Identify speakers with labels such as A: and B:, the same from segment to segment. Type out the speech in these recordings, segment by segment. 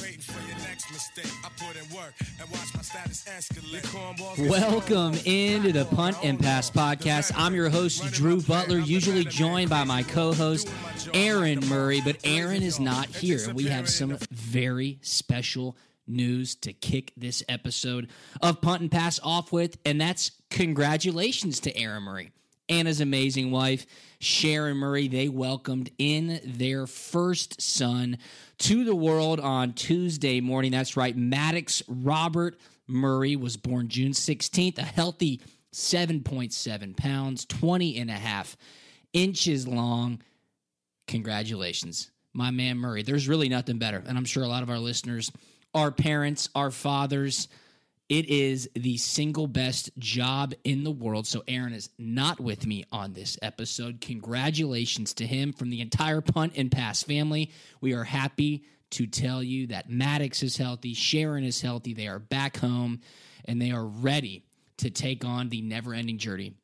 A: waiting for your next mistake. I put in work and watch my status escalate.
B: Welcome into the Punt and Pass podcast. I'm your host, Drew Butler, usually joined by my co host, Aaron Murray, but Aaron is not here. And we have some very special news to kick this episode of Punt and Pass off with, and that's congratulations to Aaron Murray and his amazing wife, Sharon Murray. They welcomed in their first son to the world on Tuesday morning. That's right, Maddox Robert Murray was born June 16th, a healthy 7.7 pounds, 20 and a half inches long. Congratulations, my man Murray. There's really nothing better. And I'm sure a lot of our listeners our parents, our fathers. It is the single best job in the world. So, Aaron is not with me on this episode. Congratulations to him from the entire punt and pass family. We are happy to tell you that Maddox is healthy, Sharon is healthy. They are back home and they are ready to take on the never ending journey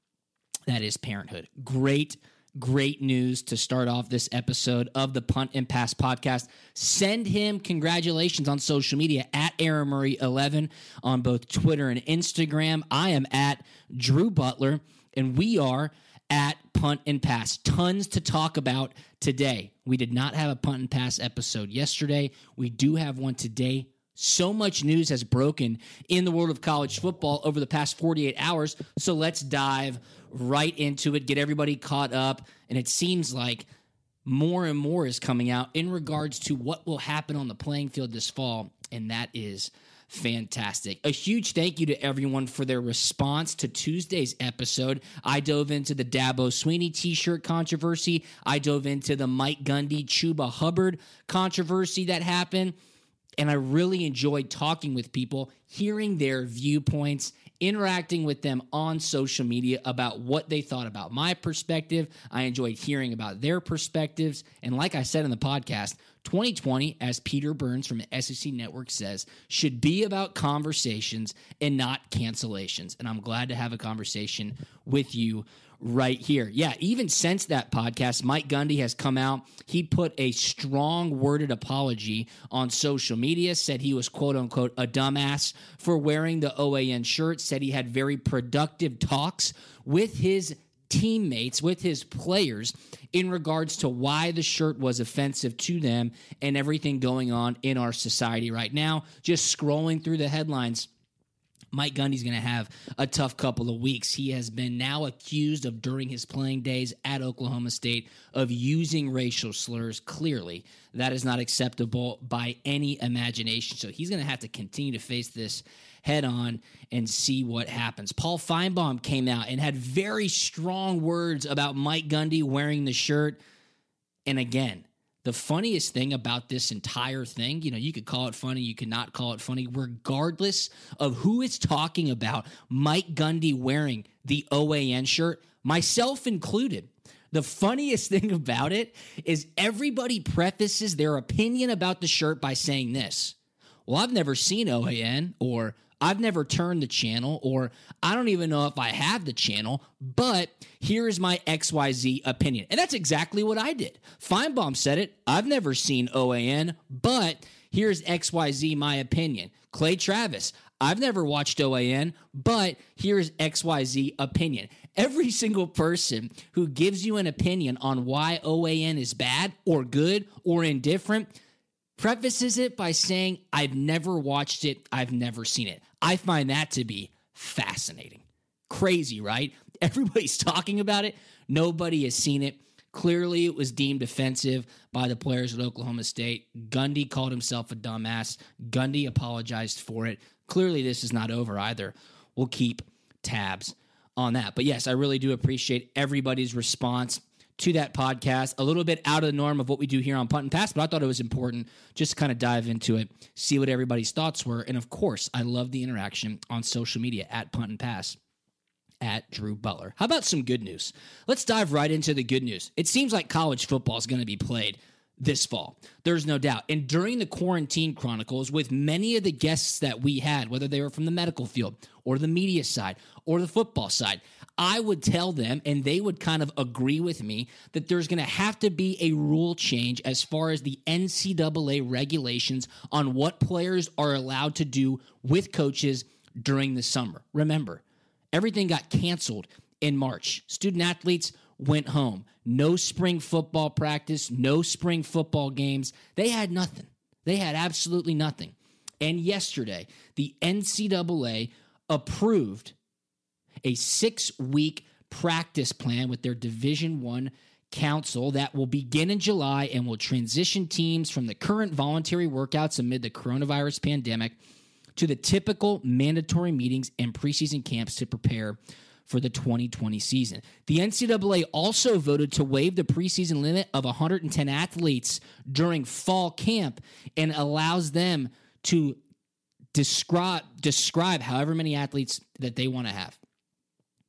B: that is parenthood. Great, great news to start off this episode of the Punt and Pass podcast. Send him congratulations on social media at Aaron Murray 11 on both Twitter and Instagram. I am at Drew Butler, and we are at Punt and Pass. Tons to talk about today. We did not have a Punt and Pass episode yesterday. We do have one today. So much news has broken in the world of college football over the past 48 hours. So let's dive right into it, get everybody caught up. And it seems like more and more is coming out in regards to what will happen on the playing field this fall. And that is fantastic. A huge thank you to everyone for their response to Tuesday's episode. I dove into the Dabo Swinney t shirt controversy, I dove into the Mike Gundy Chuba Hubbard controversy that happened. And I really enjoyed talking with people, hearing their viewpoints, interacting with them on social media about what they thought about my perspective. I enjoyed hearing about their perspectives. And like I said in the podcast, 2020, as Peter Burns from SEC Network says, should be about conversations and not cancellations. And I'm glad to have a conversation with you right here. Yeah, even since that podcast, Mike Gundy has come out. He put a strong worded apology on social media, said he was quote unquote a dumbass for wearing the OAN shirt, said he had very productive talks with his teammates, with his players, in regards to why the shirt was offensive to them and everything going on in our society right now. Just scrolling through the headlines. Mike Gundy's going to have a tough couple of weeks. He has been now accused of, during his playing days at Oklahoma State, of using racial slurs. Clearly, that is not acceptable by any imagination. So he's going to have to continue to face this head on and see what happens. Paul Finebaum came out and had very strong words about Mike Gundy wearing the shirt. And again, the funniest thing about this entire thing, you know, you could call it funny, you could not call it funny, regardless of who is talking about Mike Gundy wearing the OAN shirt, myself included. The funniest thing about it is everybody prefaces their opinion about the shirt by saying this. Well, I've never seen OAN, or I've never turned the channel, or I don't even know if I have the channel, but here is my XYZ opinion. And that's exactly what I did. Finebaum said it. I've never seen OAN, but here's XYZ my opinion. Clay Travis, I've never watched OAN, but here's XYZ opinion. Every single person who gives you an opinion on why OAN is bad or good or indifferent prefaces it by saying, I've never watched it, I've never seen it. I find that to be fascinating. Crazy, right? Everybody's talking about it, nobody has seen it. Clearly, it was deemed offensive by the players at Oklahoma State. Gundy called himself a dumbass. Gundy apologized for it. Clearly, this is not over either. We'll keep tabs on that. But yes, I really do appreciate everybody's response to that podcast. A little bit out of the norm of what we do here on Punt and Pass, but I thought it was important just to kind of dive into it, see what everybody's thoughts were. And of course, I love the interaction on social media at Punt and Pass at Drew Butler. How about some good news? Let's dive right into the good news. It seems like college football is going to be played this fall. There's no doubt. And during the quarantine chronicles, with many of the guests that we had, whether they were from the medical field or the media side or the football side, I would tell them, and they would kind of agree with me, that there's going to have to be a rule change as far as the NCAA regulations on what players are allowed to do with coaches during the summer. Remember, everything got canceled in March. Student athletes went home. No spring football practice, no spring football games. They had nothing. They had absolutely nothing. And yesterday, the NCAA approved a six week practice plan with their Division One council that will begin in July and will transition teams from the current voluntary workouts amid the coronavirus pandemic to the typical mandatory meetings and preseason camps to prepare for the 2020 season. The NCAA also voted to waive the preseason limit of 110 athletes during fall camp and allows them to describe describe however many athletes that they want to have.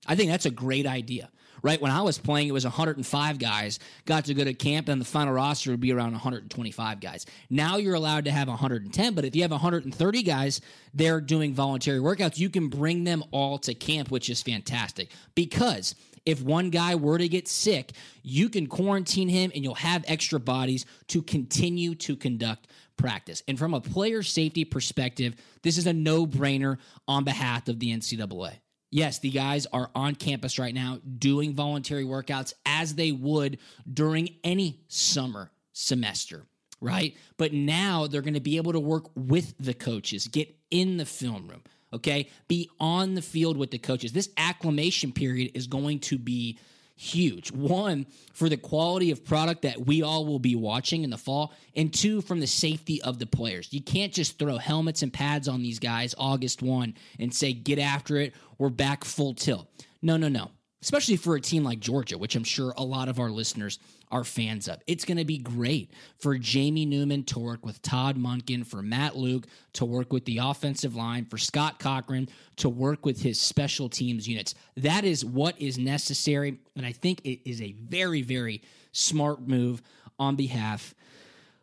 B: I think that's a great idea. Right when I was playing, it was 105 guys got to go to camp, and the final roster would be around 125 guys. Now you're allowed to have 110, but if you have 130 guys, they're doing voluntary workouts. You can bring them all to camp, which is fantastic because if one guy were to get sick, you can quarantine him and you'll have extra bodies to continue to conduct practice. And from a player safety perspective, this is a no brainer on behalf of the NCAA. Yes, the guys are on campus right now doing voluntary workouts as they would during any summer semester, right? But now they're going to be able to work with the coaches, get in the film room, okay? Be on the field with the coaches. This acclimation period is going to be huge. One, for the quality of product that we all will be watching in the fall, and two, from the safety of the players. You can't just throw helmets and pads on these guys August 1 and say, get after it, we're back full tilt. No, no, no. Especially for a team like Georgia, which I'm sure a lot of our listeners are fans of. It's going to be great for Jamie Newman to work with Todd Monken, for Matt Luke to work with the offensive line, for Scott Cochran to work with his special teams units. That is what is necessary. And I think it is a very, very smart move on behalf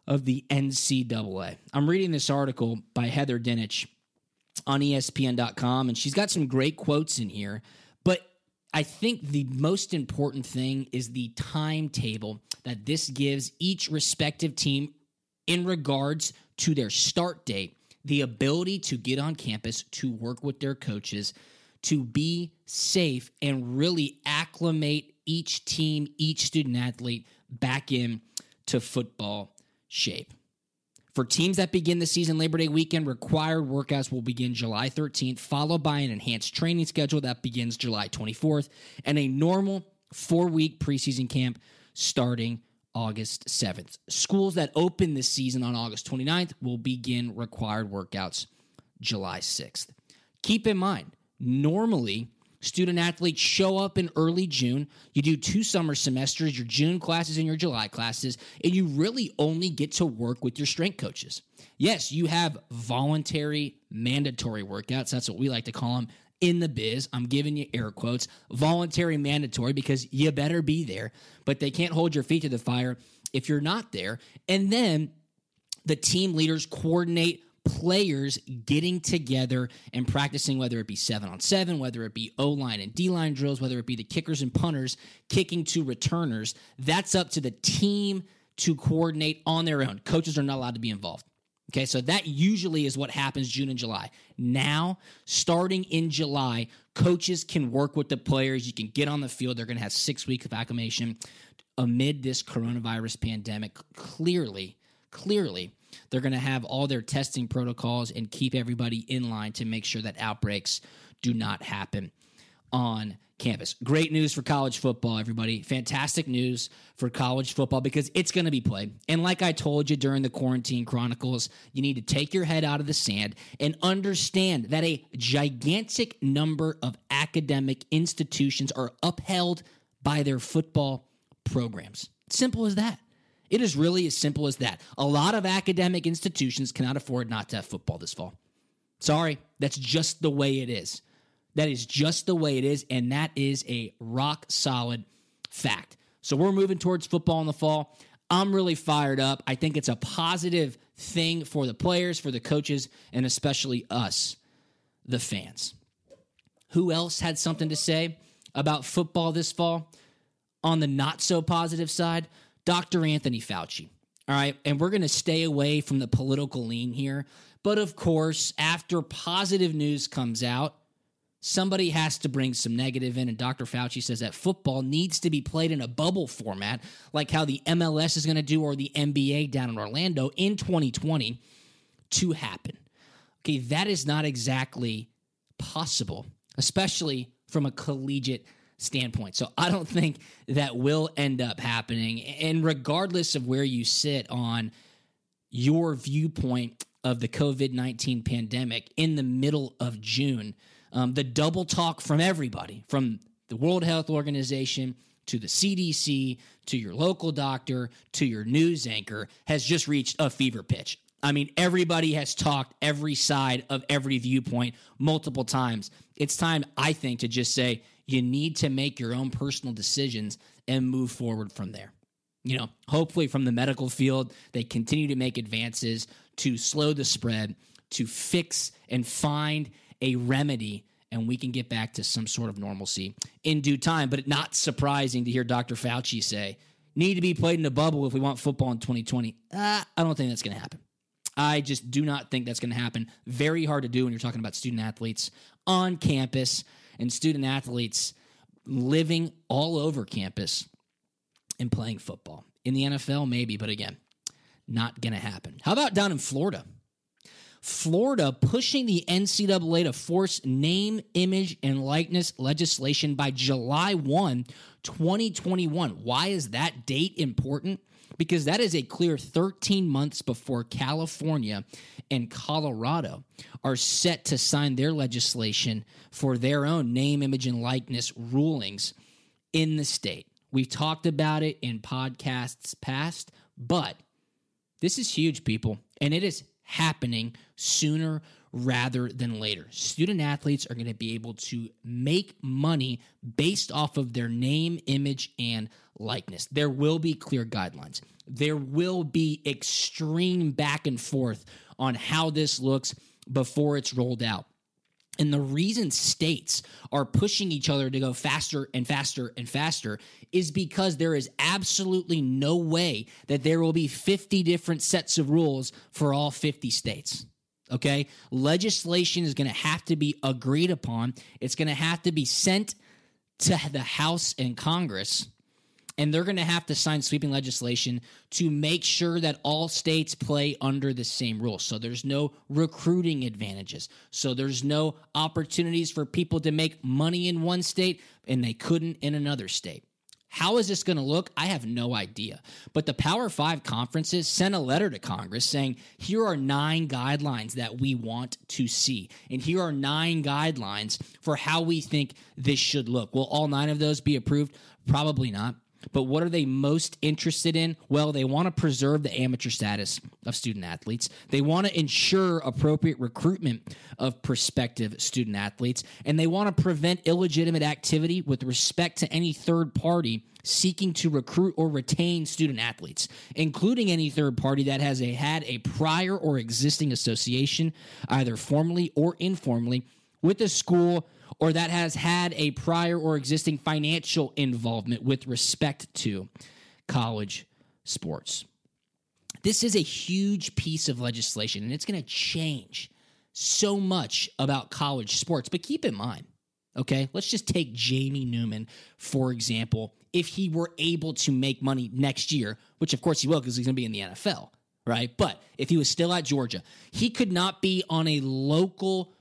B: of the NCAA. I'm reading this article by Heather Dinich on ESPN.com, and she's got some great quotes in here. I think the most important thing is the timetable that this gives each respective team in regards to their start date, the ability to get on campus, to work with their coaches, to be safe, and really acclimate each team, each student athlete back in to football shape. For teams that begin the season Labor Day weekend, required workouts will begin July 13th, followed by an enhanced training schedule that begins July 24th, and a normal four week preseason camp starting August 7th. Schools that open this season on August 29th will begin required workouts July 6th. Keep in mind, normally student athletes show up in early June. You do two summer semesters, your June classes and your July classes, and you really only get to work with your strength coaches. Yes, you have voluntary, mandatory workouts. That's what we like to call them in the biz. I'm giving you air quotes. Voluntary, mandatory, because you better be there, but they can't hold your feet to the fire if you're not there. And then the team leaders coordinate players getting together and practicing, whether it be seven on seven, whether it be O line and D line drills, whether it be the kickers and punters kicking to returners. That's up to the team to coordinate on their own. Coaches are not allowed to be involved. Okay, so that usually is what happens June and July. Now, starting in July, coaches can work with the players. You can get on the field. They're going to have six weeks of acclimation amid this coronavirus pandemic. Clearly, clearly, they're going to have all their testing protocols and keep everybody in line to make sure that outbreaks do not happen on campus. Great news for college football, everybody. Fantastic news for college football because it's going to be played. And like I told you during the Quarantine Chronicles, you need to take your head out of the sand and understand that a gigantic number of academic institutions are upheld by their football programs. Simple as that. It is really as simple as that. A lot of academic institutions cannot afford not to have football this fall. Sorry, that's just the way it is. That is just the way it is, and that is a rock solid fact. So we're moving towards football in the fall. I'm really fired up. I think it's a positive thing for the players, for the coaches, and especially us, the fans. Who else had something to say about football this fall? On the not so positive side, Dr. Anthony Fauci. All right. And we're going to stay away from the political lean here. But of course, after positive news comes out, somebody has to bring some negative in. And Dr. Fauci says that football needs to be played in a bubble format, like how the MLS is going to do or the NBA down in Orlando in 2020 to happen. Okay, that is not exactly possible, especially from a collegiate standpoint. So I don't think that will end up happening. And regardless of where you sit on your viewpoint of the COVID 19 pandemic in the middle of June, um, the double talk from everybody, from the World Health Organization to the CDC to your local doctor to your news anchor, has just reached a fever pitch. I mean, everybody has talked every side of every viewpoint multiple times. It's time, I think, to just say, you need to make your own personal decisions and move forward from there. You know, hopefully from the medical field, they continue to make advances to slow the spread, to fix and find a remedy, and we can get back to some sort of normalcy in due time. But not surprising to hear Dr. Fauci say, need to be played in a bubble if we want football in 2020. Uh, I don't think that's going to happen. I just do not think that's going to happen. Very hard to do when you're talking about student athletes on campus and student athletes living all over campus and playing football. In the NFL, maybe, but again, not going to happen. How about down in Florida? Florida pushing the NCAA to force name, image, and likeness legislation by July 1, 2021. Why is that date important? Because that is a clear 13 months before California and Colorado are set to sign their legislation for their own name, image, and likeness rulings in the state. We've talked about it in podcasts past, but this is huge, people, and it is happening sooner rather than later. Student athletes are going to be able to make money based off of their name, image, and likeness. There will be clear guidelines. There will be extreme back and forth on how this looks before it's rolled out. And the reason states are pushing each other to go faster and faster and faster is because there is absolutely no way that there will be 50 different sets of rules for all 50 states. Okay? Legislation is going to have to be agreed upon, it's going to have to be sent to the House and Congress and they're going to have to sign sweeping legislation to make sure that all states play under the same rules. So there's no recruiting advantages. So there's no opportunities for people to make money in one state and they couldn't in another state. How is this going to look? I have no idea. But the Power Five conferences sent a letter to Congress saying, here are nine guidelines that we want to see. And here are nine guidelines for how we think this should look. Will all nine of those be approved? Probably not. But what are they most interested in? Well, they want to preserve the amateur status of student athletes. They want to ensure appropriate recruitment of prospective student athletes. And they want to prevent illegitimate activity with respect to any third party seeking to recruit or retain student athletes, including any third party that has a, had a prior or existing association, either formally or informally, with the school or that has had a prior or existing financial involvement with respect to college sports. This is a huge piece of legislation, and it's going to change so much about college sports. But keep in mind, okay, let's just take Jamie Newman, for example. If he were able to make money next year, which of course he will because he's going to be in the NFL, right? But if he was still at Georgia, he could not be on a local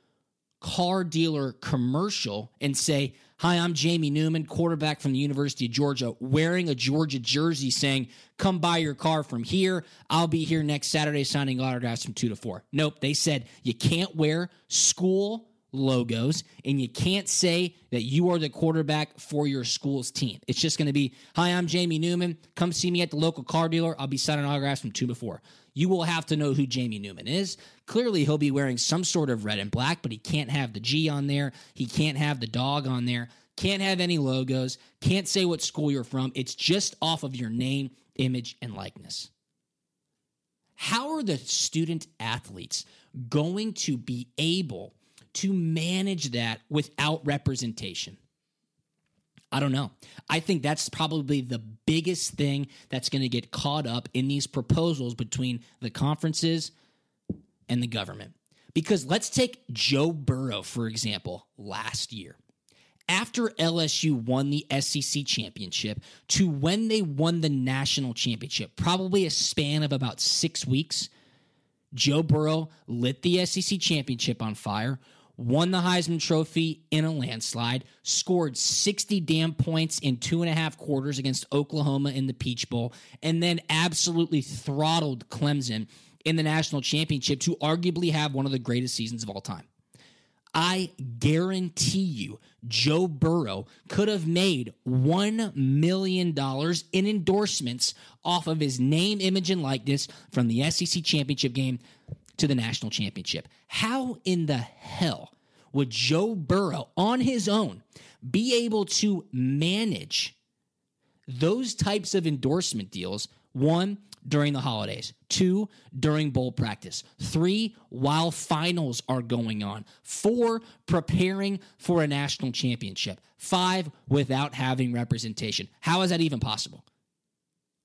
B: car dealer commercial and say, Hi, I'm Jamie Newman, quarterback from the University of Georgia, wearing a Georgia jersey saying, Come buy your car from here. I'll be here next Saturday signing autographs from 2 to 4. Nope. They said you can't wear school logos and you can't say that you are the quarterback for your school's team. It's just going to be, Hi, I'm Jamie Newman. Come see me at the local car dealer. I'll be signing autographs from 2 to 4 you will have to know who Jamie Newman is. Clearly, he'll be wearing some sort of red and black, but he can't have the G on there. He can't have the dog on there. Can't have any logos. Can't say what school you're from. It's just off of your name, image, and likeness. How are the student athletes going to be able to manage that without representation? I don't know. I think that's probably the biggest thing that's going to get caught up in these proposals between the conferences and the government. Because let's take Joe Burrow, for example, last year. After LSU won the SEC championship to when they won the national championship, probably a span of about six weeks, Joe Burrow lit the SEC championship on fire, won the Heisman Trophy in a landslide, scored 60 damn points in two and a half quarters against Oklahoma in the Peach Bowl, and then absolutely throttled Clemson in the national championship to arguably have one of the greatest seasons of all time. I guarantee you, Joe Burrow could have made $1 million in endorsements off of his name, image, and likeness from the SEC championship game to the national championship. How in the hell would Joe Burrow on his own be able to manage those types of endorsement deals? One, during the holidays, two, during bowl practice, three, while finals are going on, four, preparing for a national championship, five, without having representation. How is that even possible?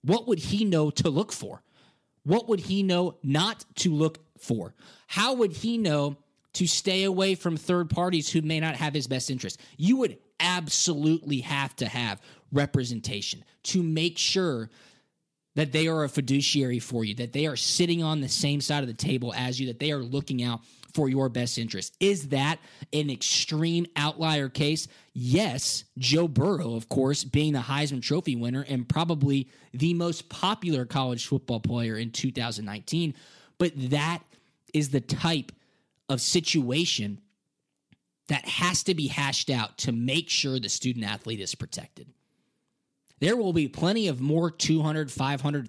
B: What would he know to look for? What would he know not to look for? How would he know to stay away from third parties who may not have his best interest? You would absolutely have to have representation to make sure that they are a fiduciary for you, that they are sitting on the same side of the table as you, that they are looking out for your best interest. Is that an extreme outlier case? Yes, Joe Burrow, of course, being the Heisman Trophy winner and probably the most popular college football player in 2019. But that is the type of situation that has to be hashed out to make sure the student athlete is protected. There will be plenty of more $200,000,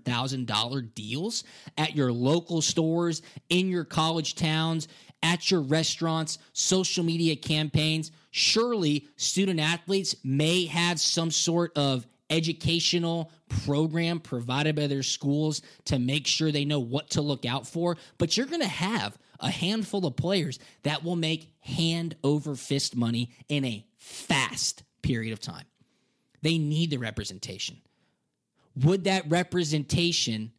B: $500,000 deals at your local stores, in your college towns, at your restaurants, social media campaigns. Surely, student athletes may have some sort of educational program provided by their schools to make sure they know what to look out for. But you're going to have a handful of players that will make hand over fist money in a fast period of time. They need the representation. Would that representation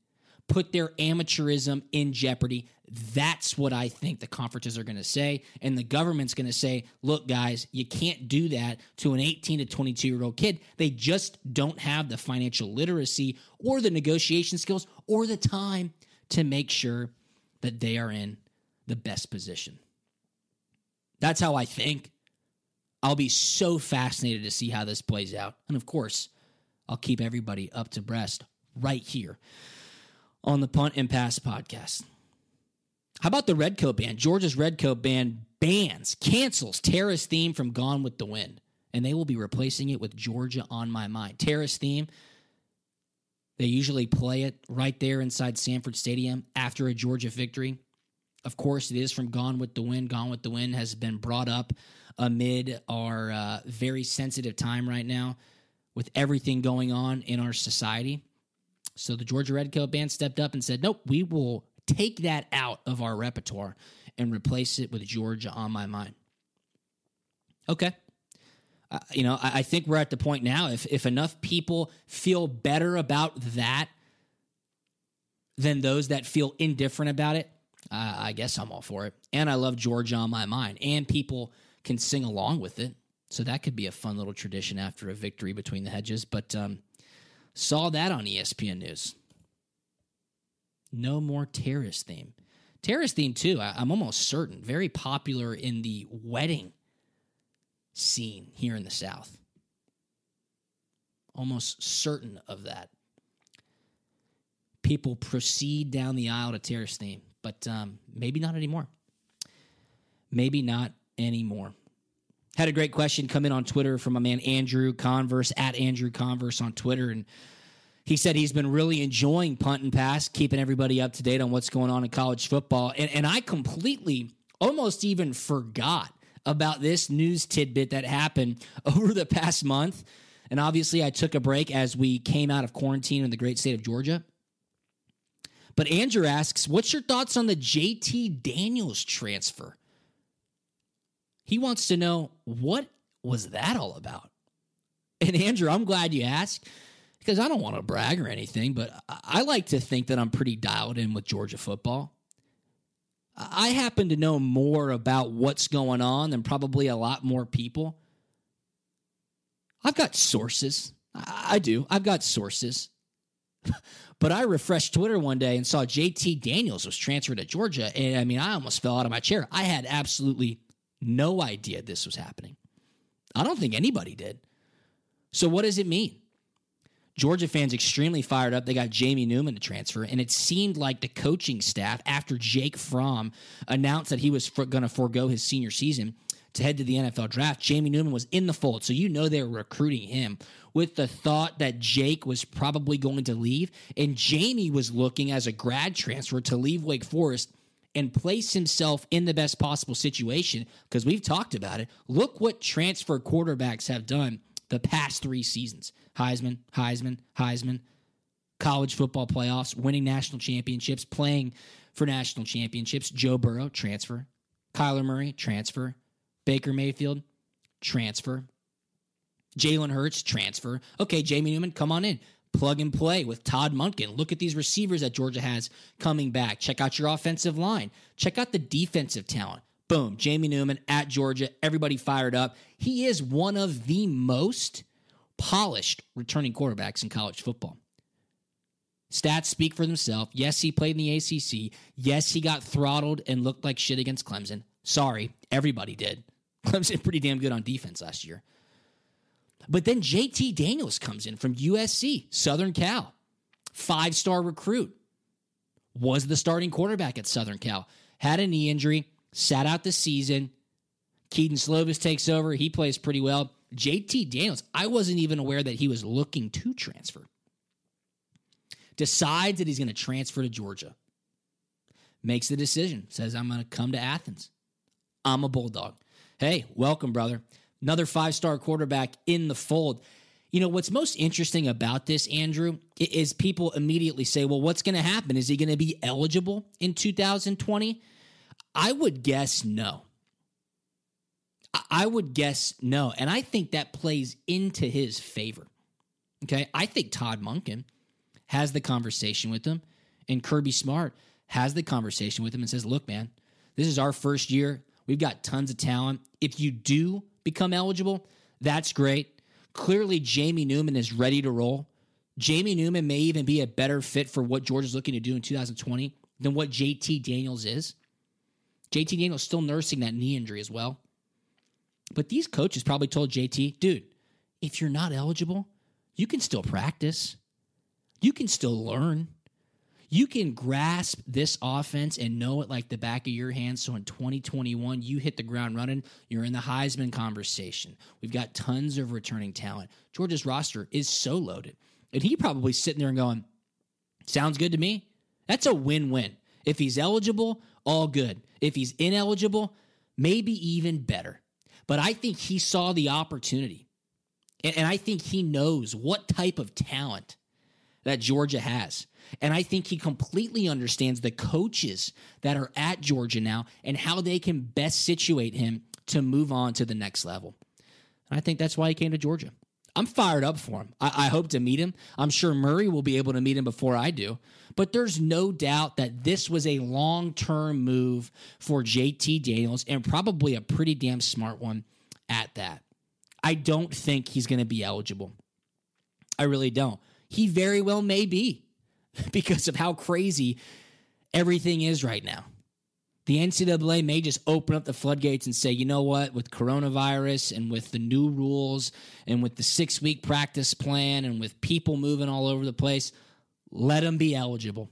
B: put their amateurism in jeopardy? That's what I think the conferences are going to say. And the government's going to say, look, guys, you can't do that to an 18 to 22 year old kid. They just don't have the financial literacy or the negotiation skills or the time to make sure that they are in the best position. That's how I think. I'll be so fascinated to see how this plays out. And of course, I'll keep everybody up to breast right here on the Punt and Pass podcast. How about the Redcoat Band? Georgia's Redcoat Band bans, cancels Tara's theme from Gone with the Wind, and they will be replacing it with Georgia on My Mind. Tara's theme, they usually play it right there inside Sanford Stadium after a Georgia victory. Of course, it is from Gone with the Wind. Gone with the Wind has been brought up amid our uh, very sensitive time right now with everything going on in our society. So the Georgia Redcoat Band stepped up and said, nope, we will take that out of our repertoire and replace it with Georgia on my mind. Okay. Uh, you know, I, I think we're at the point now. If if enough people feel better about that than those that feel indifferent about it, uh, I guess I'm all for it. And I love Georgia on my mind, and people can sing along with it. So that could be a fun little tradition after a victory between the hedges. But um, saw that on ESPN News. No more Tara's theme. Tara's theme, too, I, I'm almost certain, very popular in the wedding scene here in the South. Almost certain of that. People proceed down the aisle to Tara's theme, but um, maybe not anymore. Maybe not anymore. Had a great question come in on Twitter from my man Andrew Converse at Andrew Converse on Twitter, and he said he's been really enjoying punt and pass, keeping everybody up to date on what's going on in college football. And, and I completely, almost even forgot about this news tidbit that happened over the past month. And obviously, I took a break as we came out of quarantine in the great state of Georgia. But Andrew asks, What's your thoughts on the JT Daniels transfer? He wants to know what was that all about? And Andrew, I'm glad you asked because I don't want to brag or anything, but I like to think that I'm pretty dialed in with Georgia football. I happen to know more about what's going on than probably a lot more people. I've got sources. I do. I've got sources. but I refreshed Twitter one day and saw JT Daniels was transferred to Georgia. And I mean, I almost fell out of my chair. I had absolutely no idea this was happening. I don't think anybody did. So, what does it mean? Georgia fans extremely fired up. They got Jamie Newman to transfer, and it seemed like the coaching staff, after Jake Fromm announced that he was for, going to forego his senior season to head to the NFL draft, Jamie Newman was in the fold. So you know they were recruiting him with the thought that Jake was probably going to leave, and Jamie was looking as a grad transfer to leave Wake Forest and place himself in the best possible situation because we've talked about it. Look what transfer quarterbacks have done the past three seasons Heisman, Heisman, Heisman, college football playoffs, winning national championships, playing for national championships. Joe Burrow, transfer. Kyler Murray, transfer. Baker Mayfield, transfer. Jalen Hurts, transfer. Okay, Jamie Newman, come on in plug and play with Todd Monken. Look at these receivers that Georgia has coming back. Check out your offensive line. Check out the defensive talent. Boom, Jamie Newman at Georgia. Everybody fired up. He is one of the most polished returning quarterbacks in college football. Stats speak for themselves. Yes, he played in the ACC. Yes, he got throttled and looked like shit against Clemson. Sorry, everybody did. Clemson pretty damn good on defense last year. But then JT Daniels comes in from USC, Southern Cal, five star recruit, was the starting quarterback at Southern Cal, had a knee injury, sat out the season. Kedon Slovis takes over. He plays pretty well. JT Daniels, I wasn't even aware that he was looking to transfer. Decides that he's going to transfer to Georgia. Makes the decision, says, I'm going to come to Athens. I'm a Bulldog. Hey, welcome, brother another five star quarterback in the fold. You know, what's most interesting about this, Andrew, is people immediately say, well, what's going to happen? Is he going to be eligible in 2020? I would guess no. I would guess no. And I think that plays into his favor. Okay. I think Todd Monken has the conversation with him, and Kirby Smart has the conversation with him and says, look, man, this is our first year. We've got tons of talent. If you do become eligible, that's great. Clearly, Jamie Newman is ready to roll. Jamie Newman may even be a better fit for what Georgia's looking to do in 2020 than what JT Daniels is. JT Daniels still nursing that knee injury as well. But these coaches probably told JT, dude, if you're not eligible, you can still practice. You can still learn you can grasp this offense and know it like the back of your hand. So in 2021, you hit the ground running. You're in the Heisman conversation. We've got tons of returning talent. Georgia's roster is so loaded. And he probably sitting there and going, sounds good to me. That's a win win. If he's eligible, all good. If he's ineligible, maybe even better. But I think he saw the opportunity. And, I think he knows what type of talent that Georgia has. And I think he completely understands the coaches that are at Georgia now and how they can best situate him to move on to the next level. And I think that's why he came to Georgia. I'm fired up for him. I, I, hope to meet him. I'm sure Murray will be able to meet him before I do. But there's no doubt that this was a long term move for JT Daniels and probably a pretty damn smart one at that. I don't think he's going to be eligible. I really don't. He very well may be because of how crazy everything is right now. The NCAA may just open up the floodgates and say, you know what, with coronavirus and with the new rules and with the six week practice plan and with people moving all over the place, let him be eligible.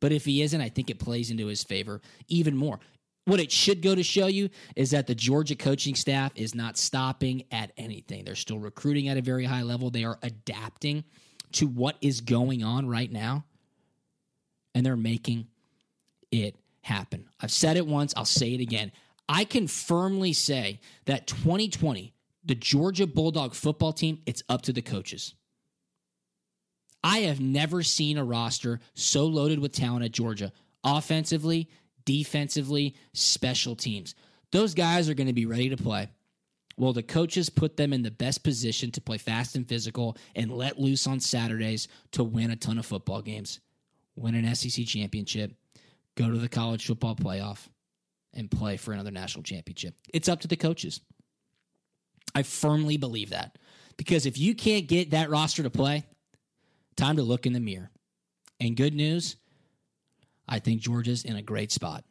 B: But if he isn't, I think it plays into his favor even more. What it should go to show you is that the Georgia coaching staff is not stopping at anything. They're still recruiting at a very high level. They are adapting to what is going on right now, and they're making it happen. I've said it once, I'll say it again. I can firmly say that 2020, the Georgia Bulldog football team, it's up to the coaches. I have never seen a roster so loaded with talent at Georgia, offensively, defensively, special teams. Those guys are going to be ready to play. Well, the coaches put them in the best position to play fast and physical and let loose on Saturdays to win a ton of football games, win an SEC championship, go to the college football playoff, and play for another national championship. It's up to the coaches. I firmly believe that. Because if you can't get that roster to play, time to look in the mirror. And good news, I think Georgia's in a great spot.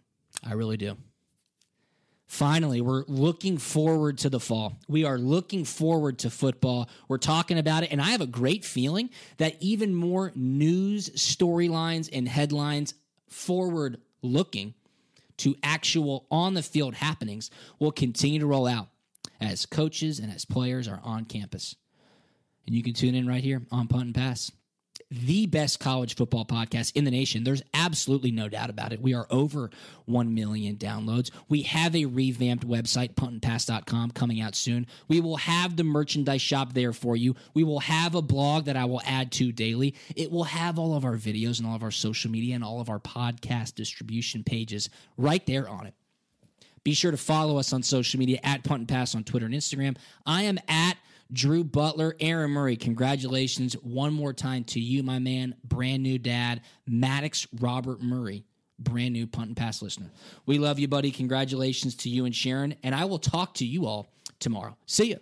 B: I really do. Finally, we're looking forward to the fall. We are looking forward to football. We're talking about it, and I have a great feeling that even more news storylines and headlines forward looking to actual on the field happenings will continue to roll out as coaches and as players are on campus. And you can tune in right here on Punt and Pass the best college football podcast in the nation. There's absolutely no doubt about it. We are over 1 million downloads. We have a revamped website, puntandpass.com, coming out soon. We will have the merchandise shop there for you. We will have a blog that I will add to daily. It will have all of our videos and all of our social media and all of our podcast distribution pages right there on it. Be sure to follow us on social media at Punt and Pass on Twitter and Instagram. I am at Drew Butler, Aaron Murray, congratulations one more time to you, my man, brand new dad, Maddox Robert Murray, brand new punt and pass listener. We love you, buddy. Congratulations to you and Sharon, and I will talk to you all tomorrow. See you.